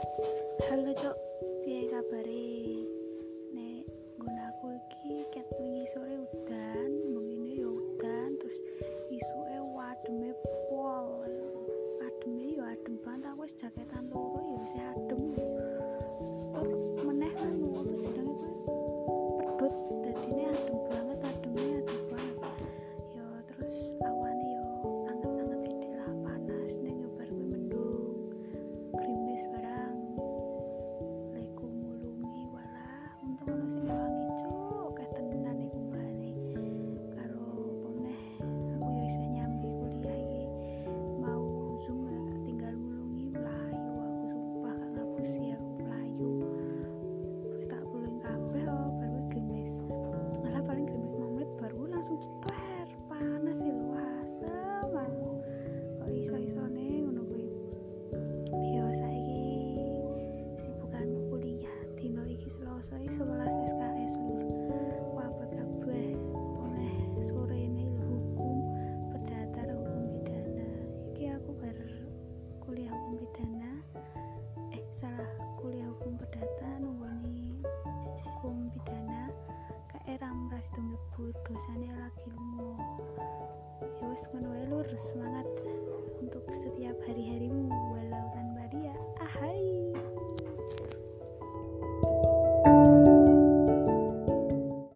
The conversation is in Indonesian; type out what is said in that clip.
halo cok piye kabare? nek nggunaku iki ket wingi sore udan begini ya udan terus isuke e wademe pol ademe ya adem banget aku wis jaketan turu ya wis adem. usia aku melayu. Terus tak pulang kabeh oh, baru gerimis malah paling gerimis menit baru langsung cetar panas sih lu asem kok iso iso nih ngono kuwi? Yo saiki sibukanku kuliah. Dino iki Selasa iki sebelas SKS lur wabah kabeh. Oleh sore ini kuliah hukum pidana salah kuliah hukum perdata nunggoni hukum pidana ram ras itu mlebu dosane lagi lungo ya wis semangat untuk setiap hari-harimu